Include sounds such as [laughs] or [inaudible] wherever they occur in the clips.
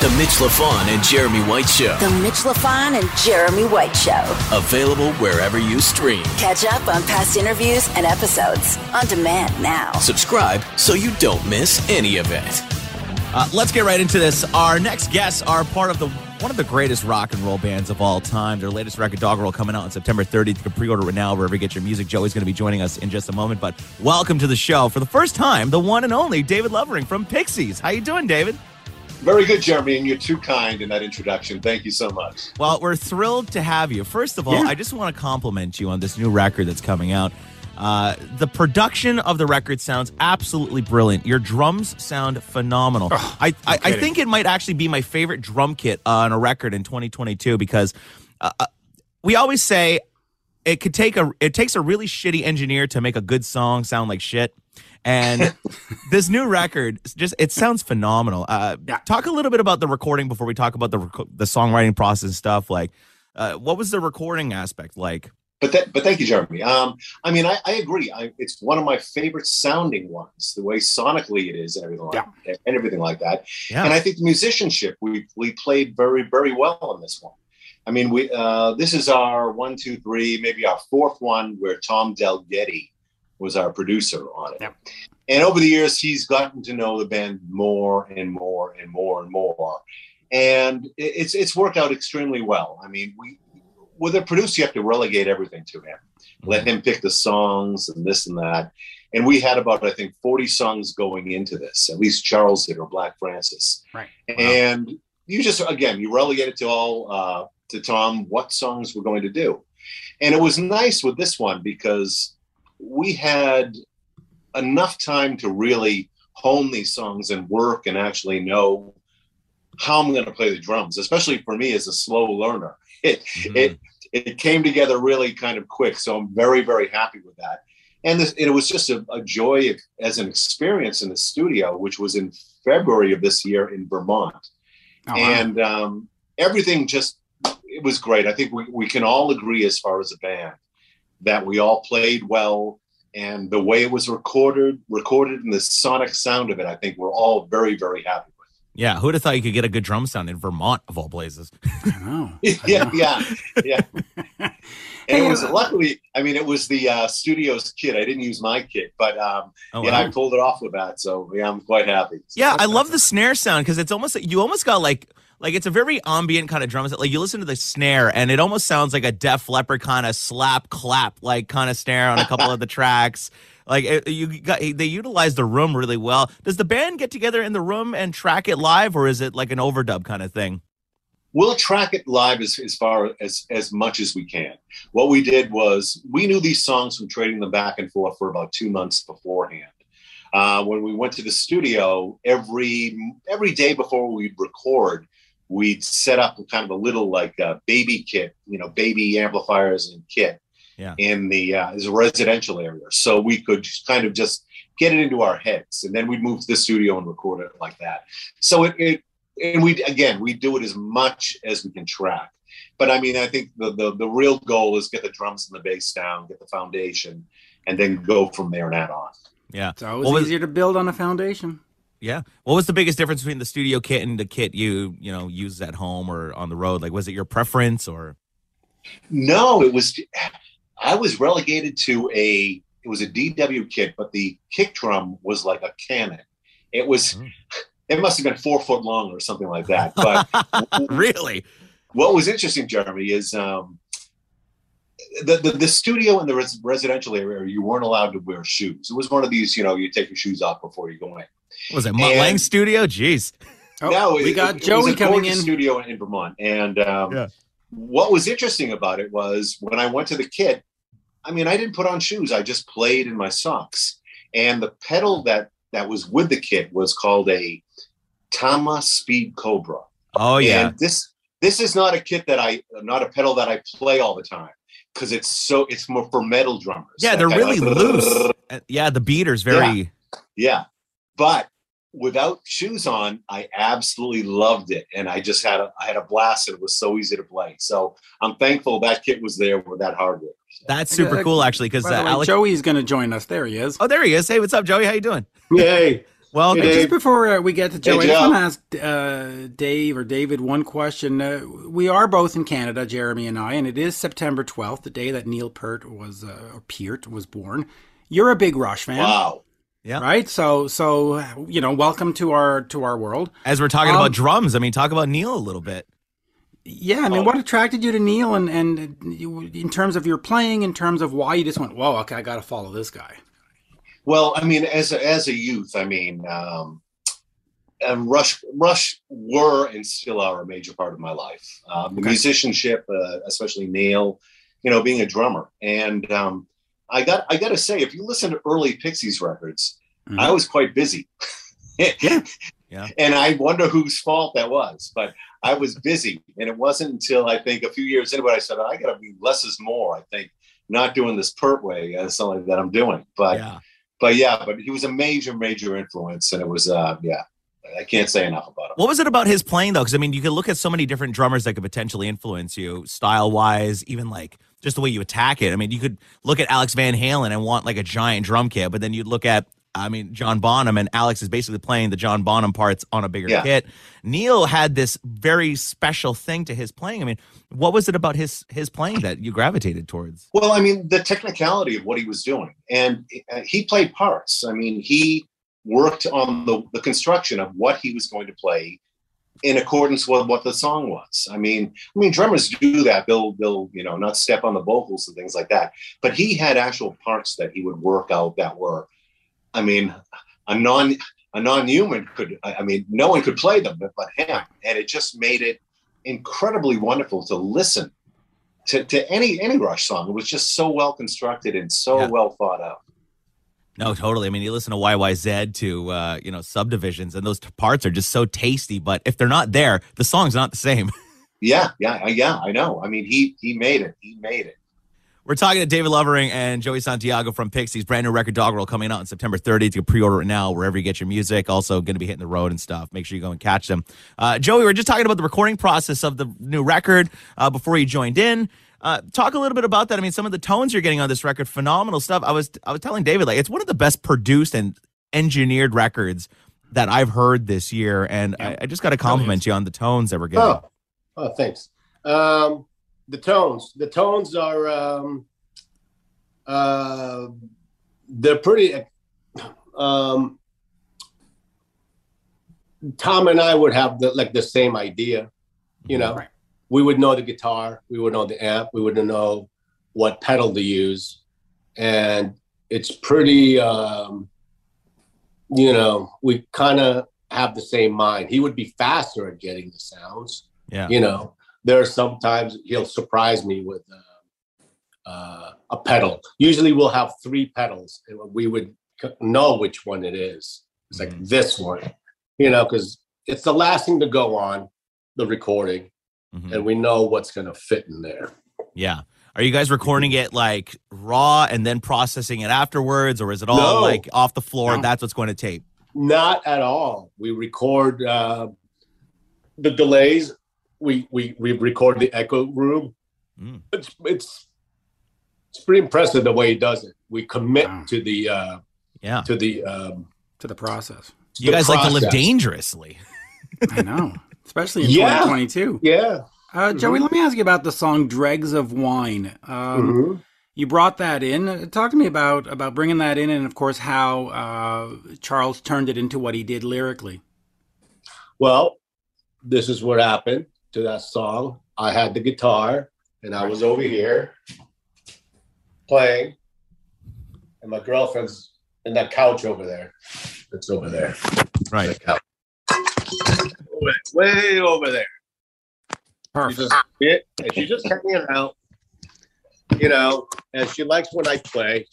The Mitch Lafon and Jeremy White Show. The Mitch Lafon and Jeremy White Show. Available wherever you stream. Catch up on past interviews and episodes on demand now. Subscribe so you don't miss any of it. Uh, let's get right into this. Our next guests are part of the one of the greatest rock and roll bands of all time. Their latest record, Doggerel, coming out on September 30th. You can pre-order it now wherever you get your music. Joey's going to be joining us in just a moment. But welcome to the show for the first time, the one and only David Lovering from Pixies. How you doing, David? Very good, Jeremy, and you're too kind in that introduction. Thank you so much. Well, we're thrilled to have you. First of all, Yeah. I just want to compliment you on this new record that's coming out. Uh, the production of the record sounds absolutely brilliant. Your drums sound phenomenal. I, I, I think it might actually be my favorite drum kit uh, on a record in 2022 because uh, uh, we always say it could take a it takes a really shitty engineer to make a good song sound like shit. And [laughs] this new record just it sounds phenomenal. Uh, Yeah. Talk a little bit about the recording before we talk about the reco- the songwriting process and stuff. Like, uh, what was the recording aspect like? But that, but thank you, Jeremy. Um, I mean, I, I agree. I, it's one of my favorite sounding ones. The way sonically it is, and everything like and everything like that. Yeah. And I think the musicianship we we played very very well on this one. I mean, we uh, this is our one, two, three, maybe our fourth one where Tom Dalgety was our producer on it. Yep. And over the years, he's gotten to know the band more and more and more and more, and it's it's worked out extremely well. I mean, we with a producer, you have to relegate everything to him. Let him pick the songs and this and that. And we had about, I think, 40 songs going into this. At least Charles did, or Black Francis. Right. And you just, again, you relegate it to all, uh, to Tom, what songs we're going to do. And it was nice with this one because we had enough time to really hone these songs and work and actually know how I'm going to play the drums, especially for me as a slow learner. It, it, it came together really kind of quick. So I'm very, very happy with that. And this, it was just a, a joy as an experience in the studio, which was in February of this year in Vermont Oh, wow. and um, everything just it was great. I think we, we can all agree as far as a band that we all played well and the way it was recorded recorded and the sonic sound of it, I think we're all very, very happy with Yeah, who'd have thought you could get a good drum sound in Vermont of all places? [laughs] I know. [laughs] with. yeah, yeah, yeah. [laughs] And Hey, it was uh, luckily, I mean, it was the uh, studio's kit. I didn't use my kit, but um, Oh, yeah, wow. I pulled it off with that. So yeah, I'm quite happy. Yeah, I love the snare sound because it's almost you almost got like like it's a very ambient kind of drum set. Like you listen to the snare and it almost sounds like a Def Leppard kind of slap clap like kind of snare on a couple of the [laughs] tracks. Like it, you got they utilize the room really well. Does the band get together in the room and track it live, or is it like an overdub kind of thing? we'll track it live as, as far as as much as we can what we did was we knew these songs from trading them back and forth for about two months beforehand uh, when we went to the studio every every day before we'd record we'd set up kind of a little like uh, baby kit you know baby amplifiers and kit Yeah. in the uh, as a residential area so we could just kind of just get it into our heads and then we'd move to the studio and record it like that so it, it and we again we do it as much as we can track but i mean i think the, the the real goal is get the drums and the bass down get the foundation and then go from there and add on Yeah. It's always What was- easier to build on a foundation. Yeah. What was the biggest difference between the studio kit and the kit you you know use at home or on the road? Like, was it your preference or? no it was i was relegated to a it was a dw kit but the kick drum was like a cannon it was Hmm. it must have been four foot long or something like that but [laughs] really? what was interesting, Jeremy, is um, the, the the studio in the res- residential area. You weren't allowed to wear shoes. It was one of these, you know, you take your shoes off before you go in. Was it Mutt Lange Studio? Jeez. Oh, no, we it- got it, Joey was a coming in. Studio in Vermont, and um, Yeah. what was interesting about it was when I went to the kit. I mean, I didn't put on shoes. I just played in my socks, and the pedal that that was with the kit was called a Tama Speed Cobra. Oh yeah. And this this is not a kit that I not a pedal that I play all the time because it's so it's more for metal drummers. Yeah, That they're kind of really like- loose. [laughs] Uh, Yeah, the beater's very. Yeah, but without shoes on, I absolutely loved it, and I just had a I had a blast. And it was so easy to play. So I'm thankful that kit was there with that hardware. That's super cool, actually, because By the uh, way, Alex. Joey's going to join us. There he is. Oh, there he is. Hey, what's up, Joey? How you doing? Yay. [laughs] Well, Hey. Just before uh, we get to Joe, I just want to ask uh, Dave or David one question. Uh, we are both in Canada, Jeremy and I, and it is September 12th, the day that Neil Peart was, uh, or Peart was born. You're a big Rush fan, Wow. Yeah. right? So, so you know, welcome to our to our world. as we're talking Um, about drums, I mean, talk about Neil a little bit. Yeah, I mean, Oh. what attracted you to Neil, and and you, in terms of your playing, in terms of why you just went, whoa, okay, I got to follow this guy. Well, I mean, as a, as a youth, I mean, um, and Rush Rush were and still are a major part of my life. Um, the Okay. musicianship, uh, especially Neil, you know, being a drummer, and um, I got I got to say, if you listen to early Pixies records, Mhm. I was quite busy. Yeah. [laughs] Yeah. And I wonder whose fault that was, but I was busy, and it wasn't until I think a few years into it, I said, I got to be less is more. I think not doing this pert way as something that I'm doing, but yeah. but yeah, but he was a major, major influence, and it was uh, yeah, I can't say enough about him. What was it about his playing though? Because I mean, you could look at so many different drummers that could potentially influence you, style wise, even like just the way you attack it. I mean, you could look at Alex Van Halen and want like a giant drum kit, but then you'd look at, I mean, John Bonham and Alex is basically playing the John Bonham parts on a bigger Yeah. kit. Neil had this very special thing to his playing. I mean, what was it about his his playing that you gravitated towards? Well, I mean, the technicality of what he was doing, and uh, he played parts. I mean, he worked on the, the construction of what he was going to play in accordance with what the song was. I mean, I mean, drummers do that. They'll they'll you know not step on the vocals and things like that. But he had actual parts that he would work out that were, I mean, a non a non-human could. I mean, no one could play them but, but him, and it just made it incredibly wonderful to listen to, to any any Rush song. It was just so well constructed and so Yeah. well thought out. No, totally. I mean, you listen to YYZ to uh, you know subdivisions, and those parts are just so tasty. But if they're not there, the song's not the same. [laughs] Yeah, yeah, yeah. I know. I mean, he he made it. He made it. We're talking to David Lovering and Joey Santiago from Pixies. Brand new record Doggerel coming out on September 30th. You can pre-order it now wherever you get your music. Also going to be hitting the road and stuff. Make sure you go and catch them. Uh, Joey, we were just talking about the recording process of the new record uh, before you joined in. Uh, talk a little bit about that. I mean, some of the tones you're getting on this record, phenomenal stuff. I was I was telling David like it's one of the best produced and engineered records that I've heard this year, and I, I just got to compliment you on the tones that we're getting. Oh, oh, thanks. Um, the tones, the tones are, um, uh, they're pretty. Um, Tom and I would have the, like the same idea, you know. Right. We would know the guitar, we would know the amp, we would know what pedal to use, and it's pretty. Um, you know, we kind of have the same mind. He would be faster at getting the sounds Yeah. you know there are sometimes he'll surprise me with uh, uh, a pedal usually we'll have three pedals and we would know which one it is it's like Mhm. this one you know because it's the last thing to go on the recording Mhm. and we know what's going to fit in there Yeah. Are you guys recording it like raw and then processing it afterwards, or is it all No. like off the floor? No. That's what's going to tape. not at all we record uh, the delays we we we record the echo room Mm. it's it's it's pretty impressive the way he does it we commit Wow. to the uh Yeah. to the um to the process. You the guys like to live dangerously. I know, especially in Yeah. 2022. yeah Uh, Joey, Mhm. let me ask you about the song "Dregs of Wine." Um, Mhm. You brought that in. Uh, Talk to me about about bringing that in, and of course how uh, Charles turned it into what he did lyrically. well this is what happened to that song i had the guitar and i was over here playing and my girlfriend's in that couch over there it's over there Right. That couch. way, way over there She Perfect. just it, and she's just hanging out, you know. And she likes when I play.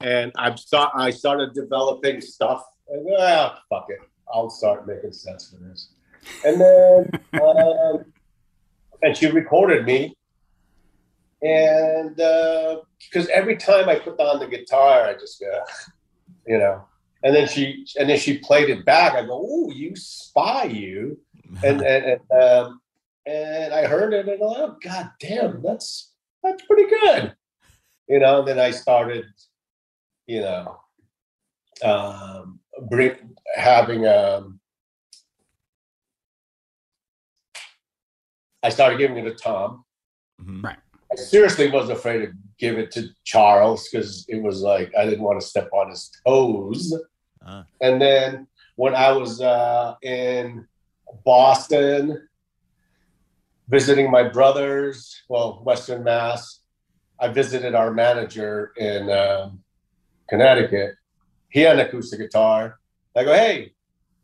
And I'm start. I started developing stuff. And ah, fuck it, I'll start making sense for this. And then, [laughs] um, and she recorded me. And because every time I put on the guitar, I just go, [laughs] you know. And then she, and then she played it back. I go, "Oh, you spy, you!" and [laughs] and and, um, and I heard it and I oh god damn that's that's pretty good you know And then I started you know um, bring having um I started giving it to Tom. Right. I seriously was afraid to give it to Charles because it was like I didn't want to step on his toes. Uh. And then when I was uh, in Boston visiting my brothers, well, Western Mass, I visited our manager in um, Connecticut. He had an acoustic guitar. I go, hey,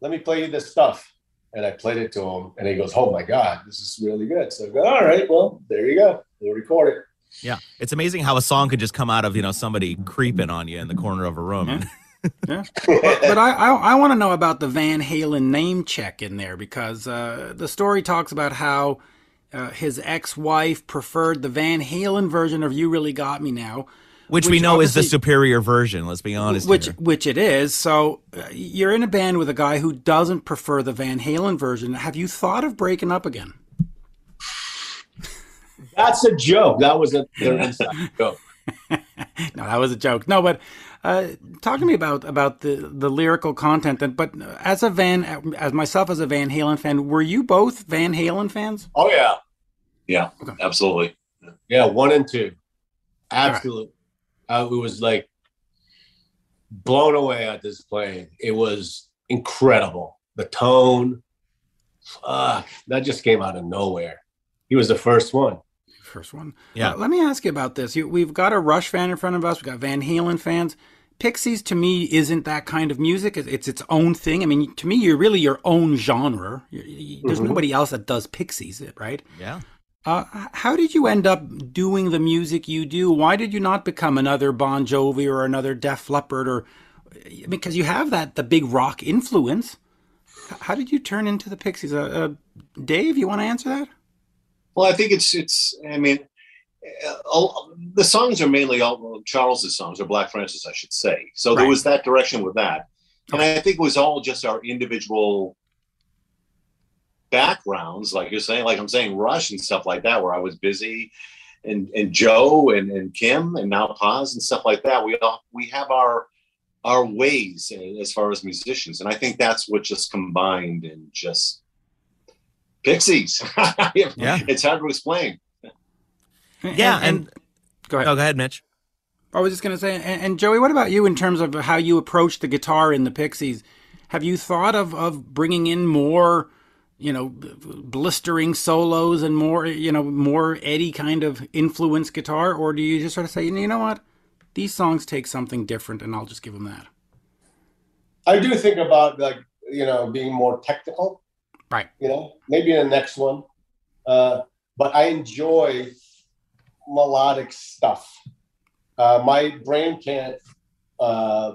let me play you this stuff. And I played it to him, and he goes, "Oh my god, this is really good." So I go, "All right, well, there you go. We'll record it." Yeah, it's amazing how a song could just come out of you know somebody creeping on you in the corner of a room. Yeah. [laughs] Yeah. [laughs] but I I, I want to know about the Van Halen name check in there because uh, the story talks about how uh, his ex-wife preferred the Van Halen version of "You Really Got Me Now," Which, we know is the superior version. Let's be honest. which here. which it is. So uh, you're in a band with a guy who doesn't prefer the Van Halen version. Have you thought of breaking up again? [laughs] That's a joke. That was a [laughs] joke. no, that was a joke. No, but uh, talk to me about about the the lyrical content. And but as a Van, as myself as a Van Halen fan, were you both Van Halen fans? Oh yeah, Yeah, Okay. absolutely. yeah, one and two, absolutely. Uh, it was like blown away at this playing. It was incredible. The tone, fuck, that just came out of nowhere. He was the first one. First one. Yeah. Uh, let me ask you about this. You, we've got a Rush fan in front of us. We've got Van Halen fans. Pixies to me isn't that kind of music. It's, it's its own thing. I mean, to me, you're really your own genre. You- you- there's Mhm. nobody else that does Pixies, right? yeah. Uh, how did you end up doing the music you do? Why did you not become another Bon Jovi or another Def Leppard or because you have that the big rock influence? How did you turn into the Pixies? Uh, uh, Dave, you want to answer that? Well, I think it's it's. I mean, uh, all, the songs are mainly all Charles's songs or Black Francis, I should say. So there was that direction with that, and I think it was all just our individual backgrounds, like you're saying, like I'm saying, Rush and stuff like that, where I was busy, and and Joe and and Kim and now Paz and stuff like that. We all we have our our ways as far as musicians, and I think that's what just combined and just Pixies. [laughs] Yeah. it's hard to explain. Yeah, and, go ahead. oh, go ahead, Mitch. I was just going to say, and, and Joey, what about you in terms of how you approach the guitar in the Pixies? Have you thought of, of bringing in more, you know, b- b- blistering solos and more, you know, more Eddie kind of influence guitar? Or do you just sort of say, you know what? These songs take something different and I'll just give them that? I do think about like you know being more technical. Right. You know, maybe in the next one. Uh, but I enjoy melodic stuff. Uh, my brain can't. Uh,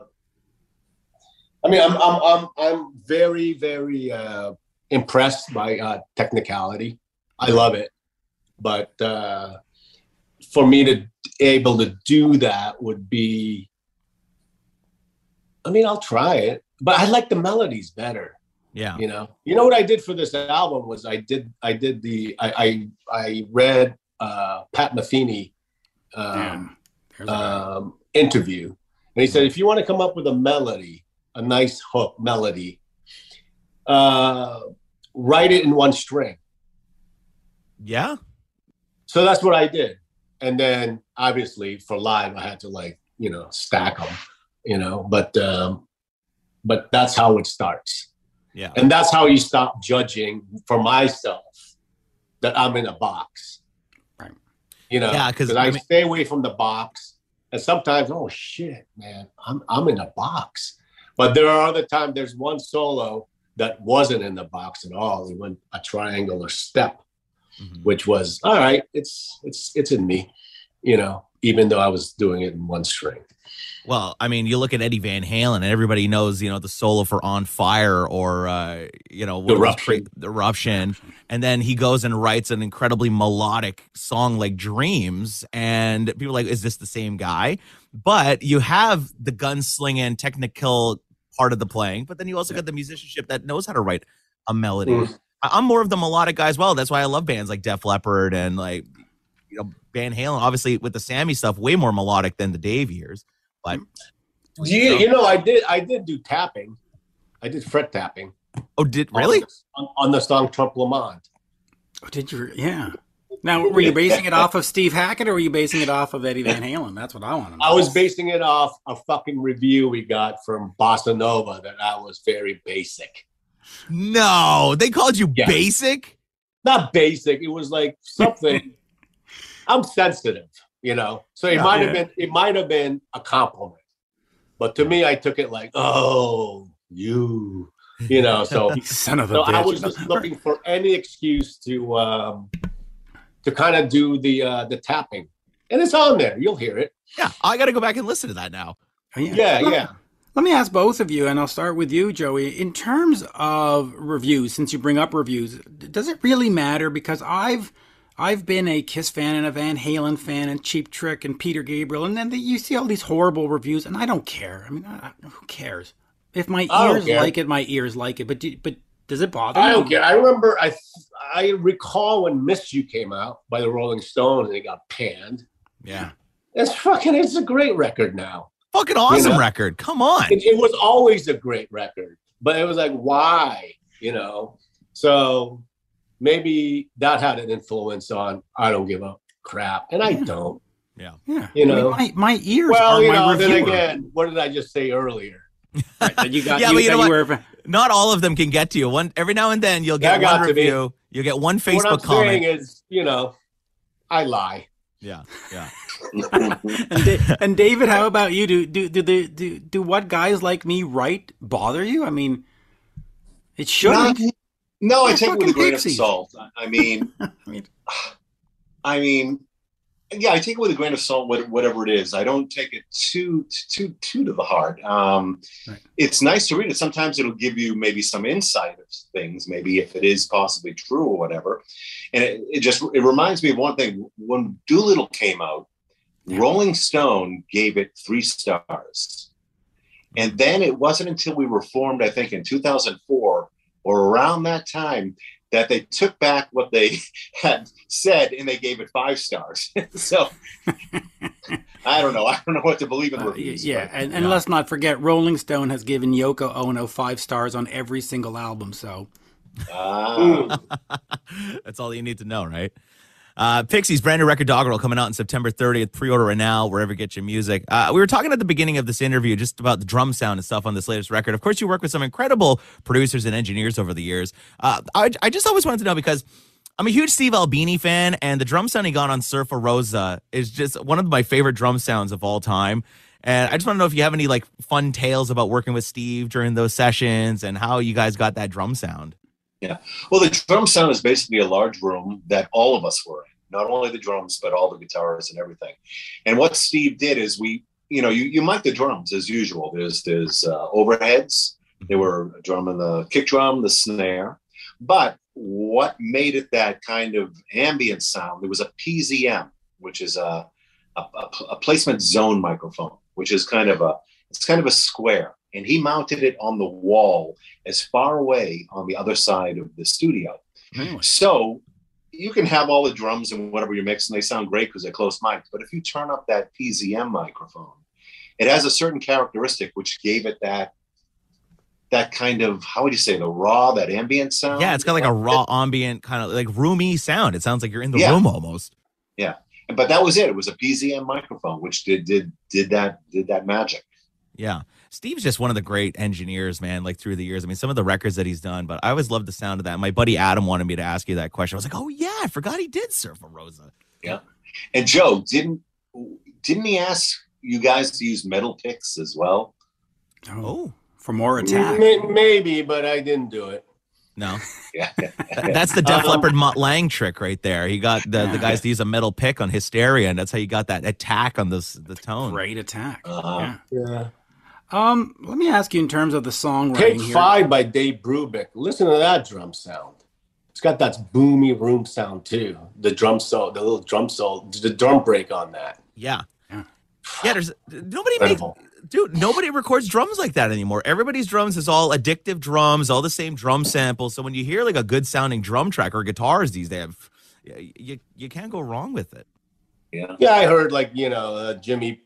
I mean, I'm I'm I'm I'm very very uh, impressed by uh, technicality. I love it, but uh, for me to able to do that would be. I mean, I'll try it, but I like the melodies better Yeah. you know you know what i did for this album was i did i did the i i, I read uh pat Metheny um, Damn. There's a guy. um interview and he said if you want to come up with a melody a nice hook melody uh write it in one string Yeah. so that's what i did and then obviously for live i had to like you know stack them you know but um but that's how it starts Yeah. and that's how you stop judging for myself that I'm in a box. Right. You know, yeah, 'cause, because I I, mean- stay away from the box, and sometimes, oh shit, man, I'm I'm in a box. But there are other times. There's one solo that wasn't in the box at all. It went a triangular step, Mhm. which was all right. It's it's it's in me, you know, even though I was doing it in one string. Well, I mean, you look at Eddie Van Halen, and everybody knows, you know, the solo for "On Fire" or, uh, you know, Eruption. eruption, and then he goes and writes an incredibly melodic song like "Dreams," and people are like, "Is this the same guy?" But you have the gunslinging, technical part of the playing, but then you also got the musicianship that knows how to write a melody. Mm. I'm more of the melodic guy as well. That's why I love bands like Def Leppard and like, you know, Van Halen. Obviously, with the Sammy stuff, way more melodic than the Dave years. But You, you know, I did I did do tapping. I did fret tapping. Oh, did really? on, on the song Trump Lamont. Oh, did you? Yeah. Now, were you basing it off of Steve Hackett or were you basing it off of Eddie Van Halen? That's what I want to know. I was basing it off a fucking review we got from Bossanova that I was very basic. No, they called you Yeah. basic. Not basic. It was like something. [laughs] I'm sensitive, you know. So it Yeah. might have Yeah. been. It might have been a compliment, but to me, I took it like, oh, you, you know. So [laughs] son of a So bitch. I was just looking for any excuse to um, to kind of do the uh, the tapping, and it's on there. You'll hear it. Yeah, I got to go back and listen to that now. Yeah, Let- yeah. Let me ask both of you, and I'll start with you, Joey. In terms of reviews, since you bring up reviews, does it really matter? Because I've I've been a Kiss fan and a Van Halen fan and Cheap Trick and Peter Gabriel, and then you see all these horrible reviews, and I don't care. I mean, I, who cares? If my ears like it, my ears like it. But do, but does it bother I don't care. I remember. I I recall when "Miss You" came out by the Rolling Stones, and it got panned. Yeah, It's fucking. It's a great record now. fucking awesome know? record. Come on. It, it was always a great record, but it was like, why? You know. So maybe that had an influence on. I don't give a crap, and I Yeah. don't. Yeah, yeah. You I mean, know. my, my ears Well, are you my know. Then again, what did I just say earlier? [laughs] Right, you got, Yeah, you, but you that know what? were- Not all of them can get to you. One every now and then you'll That get got one to review. You'll get one Facebook what I'm Facebook comment. saying is, you know, I lie. Yeah, yeah. [laughs] and, Da- and David, how about you? Do do do the do, do what guys like me write bother you? I mean, it shouldn't. Not- no, I They're take it with a grain pixies. of salt. I- I mean, [laughs] I mean, I mean, yeah, I take it with a grain of salt, what- whatever it is. I don't take it too, too, too to the heart. Um, Right. It's nice to read it. Sometimes it'll give you maybe some insight of things, maybe if it is possibly true or whatever. And it, it just it reminds me of one thing. When Doolittle came out, Yeah. Rolling Stone gave it three stars. And then it wasn't until we were formed, I think, in 2004 or around that time, that they took back what they [laughs] had said and they gave it five stars. [laughs] so [laughs] I don't know. I don't know what to believe in the uh, yeah, but- and, and let's not forget, Rolling Stone has given Yoko Ono five stars on every single album. So Ah. That's all you need to know, right? Uh, Pixies brand new record Doggerel coming out on September 30th. Pre-order it now wherever you get your music. Uh, we were talking at the beginning of this interview just about the drum sound and stuff on this latest record. Of course, you work with some incredible producers and engineers over the years. Uh, I, I just always wanted to know because I'm a huge Steve Albini fan, and the drum sound he got on Surfer Rosa is just one of my favorite drum sounds of all time. And I just want to know if you have any like fun tales about working with Steve during those sessions and how you guys got that drum sound. Well, the drum sound is basically a large room that all of us were in, not only the drums, but all the guitars and everything. And what Steve did is we, you know, you, you mic the drums as usual. There's there's uh, overheads. There were a drum and the kick drum, the snare. But what made it that kind of ambient sound? There was a PZM, which is a, a, a placement zone microphone, which is kind of a it's kind of a square. And he mounted it on the wall as far away on the other side of the studio. anyway, So you can have all the drums and whatever you're mixing, they sound great because they're close mics. But if you turn up that PZM microphone, it has a certain characteristic which gave it that that kind of how would you say the raw, that ambient sound. Yeah, it's got like a raw ambient kind of like roomy sound. It sounds like you're in the Yeah. room almost. Yeah but that was it. It was a PZM microphone, which did did did that did that magic. Yeah. Steve's just one of the great engineers, man, like through the years. I mean, some of the records that he's done, but I always loved the sound of that. My buddy Adam wanted me to ask you that question. I was like, oh, yeah, I forgot he did Surfer Rosa. Yeah. And Joe, didn't didn't he ask you guys to use metal picks as well? oh, Oh, for more attack. Maybe, but I didn't do it. no. [laughs] Yeah. That's the Def Um, Leppard Mutt Lange trick right there. He got the, the guys to use a metal pick on Hysteria, and that's how you got that attack on this the tone. Great attack. Uh-huh. Yeah. Yeah. Um, let me ask you in terms of the songwriting Take here. Five by Dave Brubeck. Listen to that drum sound. It's got that boomy room sound too. The drum solo, the little drum solo, the drum break on that. Yeah. Yeah. Yeah, there's nobody makes Incredible. dude, nobody records drums like that anymore. Everybody's drums is all addictive drums, all the same drum samples. So when you hear like a good sounding drum track or guitars these days, you, you you can't go wrong with it. Yeah. Yeah, I heard like you know uh, Jimmy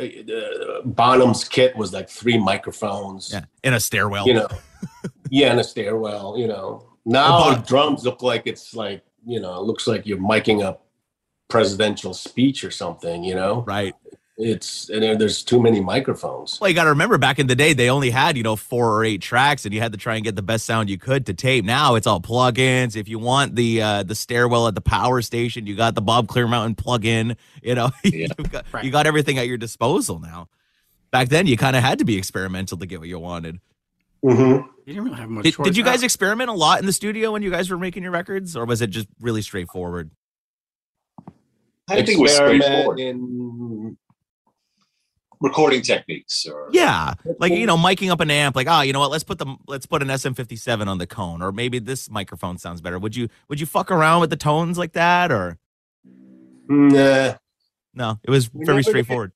uh, Bonham's kit was like three microphones. Yeah, in a stairwell. You know, yeah, in a stairwell. You know, now Bon- drums look like it's like you know, it looks like you're miking a presidential speech or something. You know, Right. It's and there's too many microphones. Well, you got to remember back in the day, they only had, you know, four or eight tracks and you had to try and get the best sound you could to tape. Now it's all plugins. If you want the uh, the stairwell at the power station, you got the Bob Clearmountain plug-in, you know, [laughs] Yeah. You've got, Right. you got everything at your disposal now. Back then, you kind of had to be experimental to get what you wanted. Mm-hmm. You didn't really have much Did, choice. did you guys Ah, experiment a lot in the studio when you guys were making your records, or was it just really straightforward? I think it was straightforward. in recording techniques or Yeah, like you know, miking up an amp, like oh, you know what? Let's put the let's put an SM57 on the cone, or maybe this microphone sounds better. Would you would you fuck around with the tones like that, or nah, no? It was We very straightforward.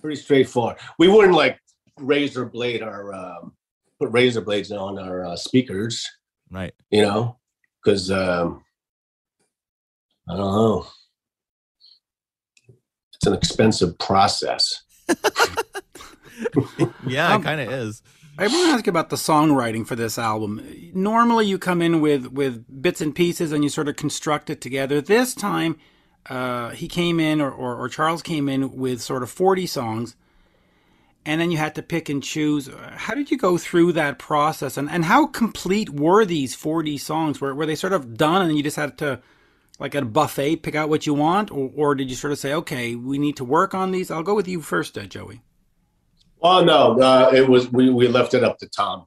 pretty straightforward. We wouldn't like razor blade our um, put razor blades on our uh, speakers, Right. you know, because um, I don't know. It's an expensive process. [laughs] Yeah, Um, it kind of is. I want to ask you about the songwriting for this album. Normally, you come in with with bits and pieces and you sort of construct it together. This time, uh, he came in, or, or, or Charles came in with sort of forty songs, and then you had to pick and choose. How did you go through that process, and, and how complete were these forty songs? Were were they sort of done, and you just had to, like at a buffet, pick out what you want, or, or did you sort of say, okay, we need to work on these? I'll go with you first, uh, Joey. Oh no, uh, it was we we left it up to Tom,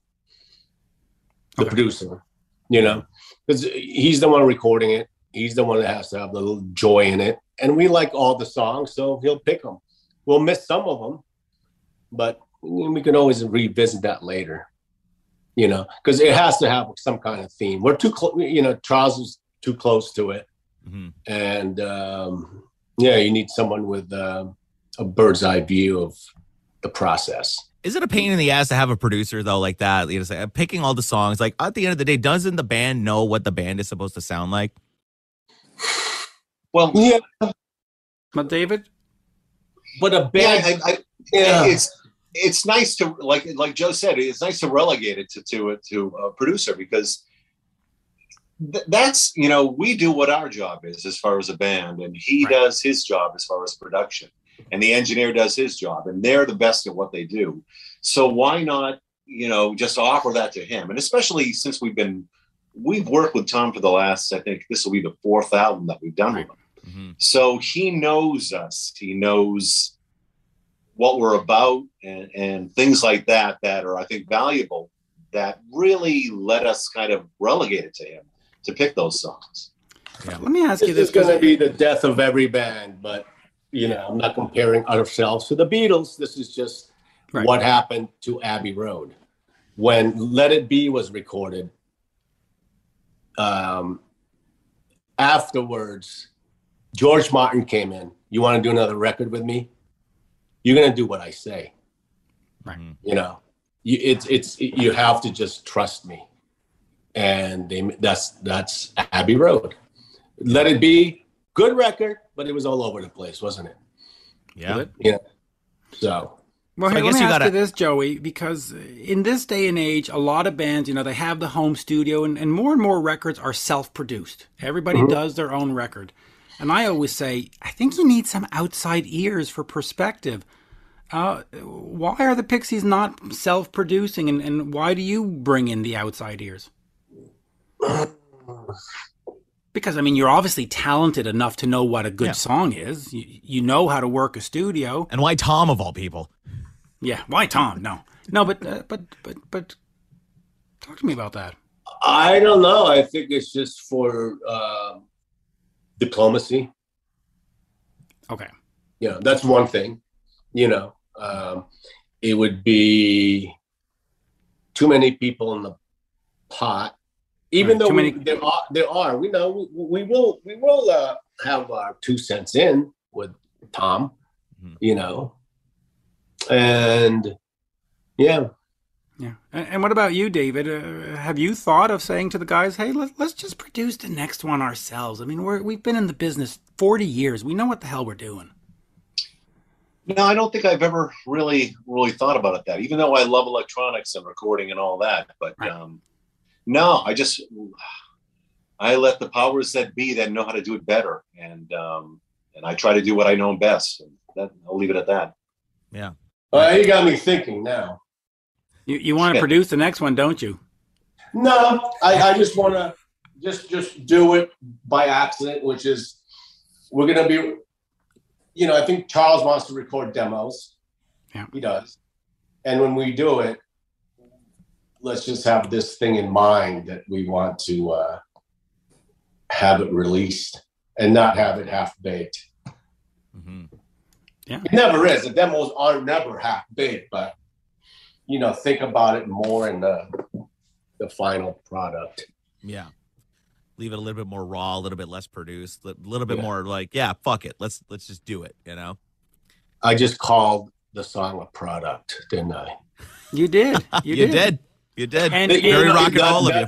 the Okay. producer. You know, because he's the one recording it. He's the one that has to have the little joy in it, and we like all the songs, so he'll pick them. We'll miss some of them, but we can always revisit that later. You know, because it has to have some kind of theme. We're too close. You know, Charles is too close to it, hmm and um, yeah, you need someone with uh, a bird's eye view of the process. Is it a pain in the ass to have a producer though, like that? You know, say, picking all the songs. Like at the end of the day, doesn't the band know what the band is supposed to sound like? well Yeah, But David, but a yeah, band. I, I, Yeah. it's it's nice to like like Joe said, it's nice to relegate it to to to a producer because th- that's you know we do what our job is as far as a band, and he Right. does his job as far as production, and the engineer does his job, and they're the best at what they do. So why not you know just offer that to him, and especially since we've been we've worked with Tom for the last I think this will be the fourth album that we've done with him. hmm So he knows us. He knows what we're about and, and things like that that are, I think, valuable that really let us kind of relegate it to him to pick those songs. let me ask you This this. is going to be the death of every band, but you know, I'm not comparing ourselves to the Beatles. This is just Right. what happened to Abbey Road when Let It Be was recorded. Um, afterwards, George Martin came in. You want to do another record with me? You're going to do what I say. Right. You know, you, it's it's you have to just trust me, and they, that's that's Abbey Road. Let it be good record, but it was all over the place, wasn't it? Yeah. Yeah. So Well, So I hey, let guess me you ask gotta- you this, Joey, because in this day and age, a lot of bands, you know, they have the home studio, and, and more and more records are self-produced. Everybody Mm-hmm. does their own record, and I always say, I think you need some outside ears for perspective. Uh, why are the Pixies not self-producing, and, and why do you bring in the outside ears? Because I mean, you're obviously talented enough to know what a good Yeah. song is. You, you know how to work a studio. And why Tom of all people? Yeah, why Tom? No, no, but uh, but but but talk to me about that. I don't know. I think it's just for uh, diplomacy. Okay, Yeah, that's one thing. You know, um, it would be too many people in the pot. Even Right, though we, many- there are, there are. We know we, we will we will uh, have our two cents in with Tom. Mhm. You know, and yeah, yeah. And, and what about you, David? Uh, have you thought of saying to the guys, "Hey, let, let's just produce the next one ourselves"? I mean, we're we've been in the business forty years. We know what the hell we're doing. No, I don't think I've ever really, really thought about it that. Even though I love electronics and recording and all that, but Right. um, no, I just I let the powers that be that know how to do it better, and um, and I try to do what I know best. And that, I'll leave it at that. Yeah. Well, you got me thinking now. You, you want to Yeah. produce the next one, don't you? No, I, I just want to just just do it by accident, which is we're gonna be, you know, I think Charles wants to record demos. Yeah. he does, and when we do it, let's just have this thing in mind that we want to uh, have it released and not have it half baked. hmm It never is. The demos are never half baked, but you know, think about it more in the the final product. Yeah. Leave it a little bit more raw, a little bit less produced, a little bit Yeah. more like, yeah, fuck it. Let's let's just do it, you know? I just called the song a product, didn't I? You did. [laughs] You, You did. You did. And- Very You know, rock and that- roll of you.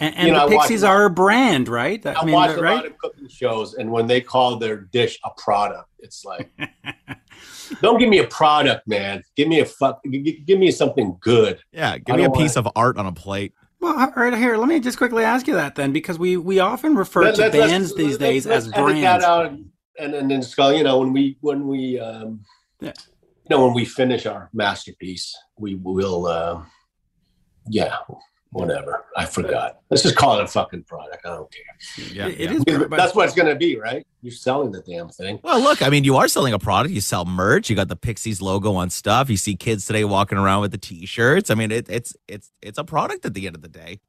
And, and You know, I the watch- Pixies are a brand, right? I, I mean, watch a right? lot of cooking shows, and when they call their dish a product, it's like, [laughs] don't give me a product, man. Give me a fuck. g- Give me something good. Yeah, give I me a don't piece of art on a plate. Well, all right, here, let me just quickly ask you that then, because we we often refer Let- to let's- let's- bands these let's- days let's as edit brands. That out and and then then skull. You know, when we when we um, Yeah. you know, when we finish our masterpiece, we will. Uh, yeah, whatever. I forgot. Let's just call it a fucking product. I don't care. Yeah, It- it yeah. is, but- That's what it's gonna be, right? You're selling the damn thing. Well, look, I mean, you are selling a product. You sell merch. You got the Pixies logo on stuff. You see kids today walking around with the T-shirts. I mean, it, it's it's it's a product at the end of the day.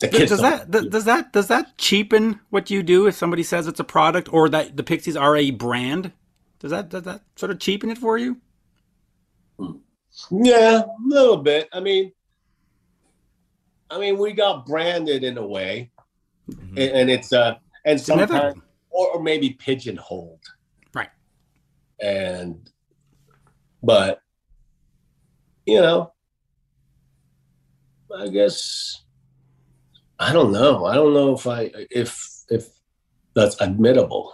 The Does, kids does don't- that does, does that does that cheapen what you do if somebody says it's a product or that the Pixies are a brand? Does that does that sort of cheapen it for you? Hmm. Yeah, a little bit. I mean, I mean, we got branded in a way, Mhm. and, and it's uh, and sometimes or, or maybe pigeonholed, Right. And, but, you know, I guess I don't know. I don't know if I if if that's admittable.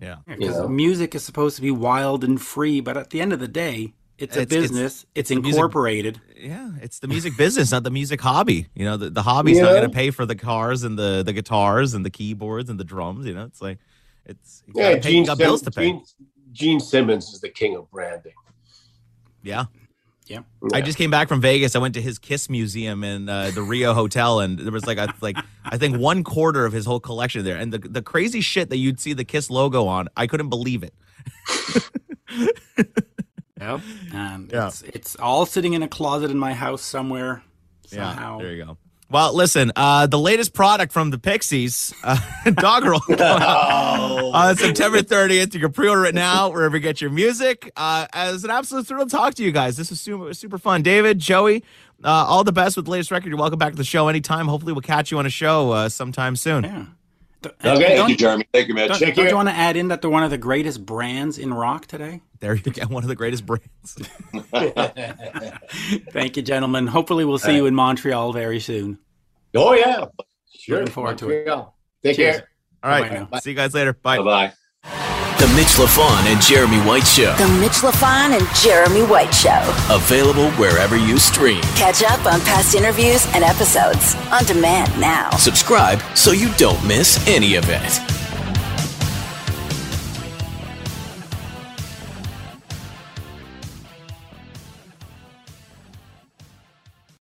Yeah. Because know? music is supposed to be wild and free, but at the end of the day, it's a It's- it's- business. It's, the music- incorporated. Yeah, it's the music business, not the music hobby. You know, the, the hobby's not going to pay for the cars and the, the guitars and the keyboards and the drums. You know, it's like, it's you Yeah, gotta pay- you Gene, got bills to pay. Gene, Gene Simmons is the king of branding. Yeah. Yeah. I just came back from Vegas. I went to his Kiss museum in uh, the Rio Hotel, and there was like a like I think one quarter of his whole collection there. And the the crazy shit that you'd see the Kiss logo on, I couldn't believe it. [laughs] Yep. And Yeah. it's it's all sitting in a closet in my house somewhere. Somehow. Yeah, there you go. Well, listen, uh, the latest product from the Pixies, uh, [laughs] Doggerel, [laughs] Oh. on September 30th. You can pre-order it now wherever you get your music. Uh, as an absolute thrill to talk to you guys. This was super, super fun. David, Joey, uh, all the best with the latest record. You're welcome back to the show anytime. Hopefully, we'll catch you on a show uh, sometime soon. Yeah. D- Okay. Thank you, Jeremy. Thank you, Mitch. Don't, Take don't care. you want to add in that they're one of the greatest brands in rock today? There you go. [laughs] One of the greatest brands. [laughs] [laughs] Thank you, gentlemen. Hopefully, we'll see you in Montreal very soon. oh yeah, sure. Looking forward to it. Montreal. Take Cheers. care. All right. Bye-bye. See you guys later. Bye. Bye bye. The Mitch Lafon and Jeremy White Show. The Mitch Lafon and Jeremy White Show. Available wherever you stream. Catch up on past interviews and episodes on demand now. Subscribe so you don't miss any of it.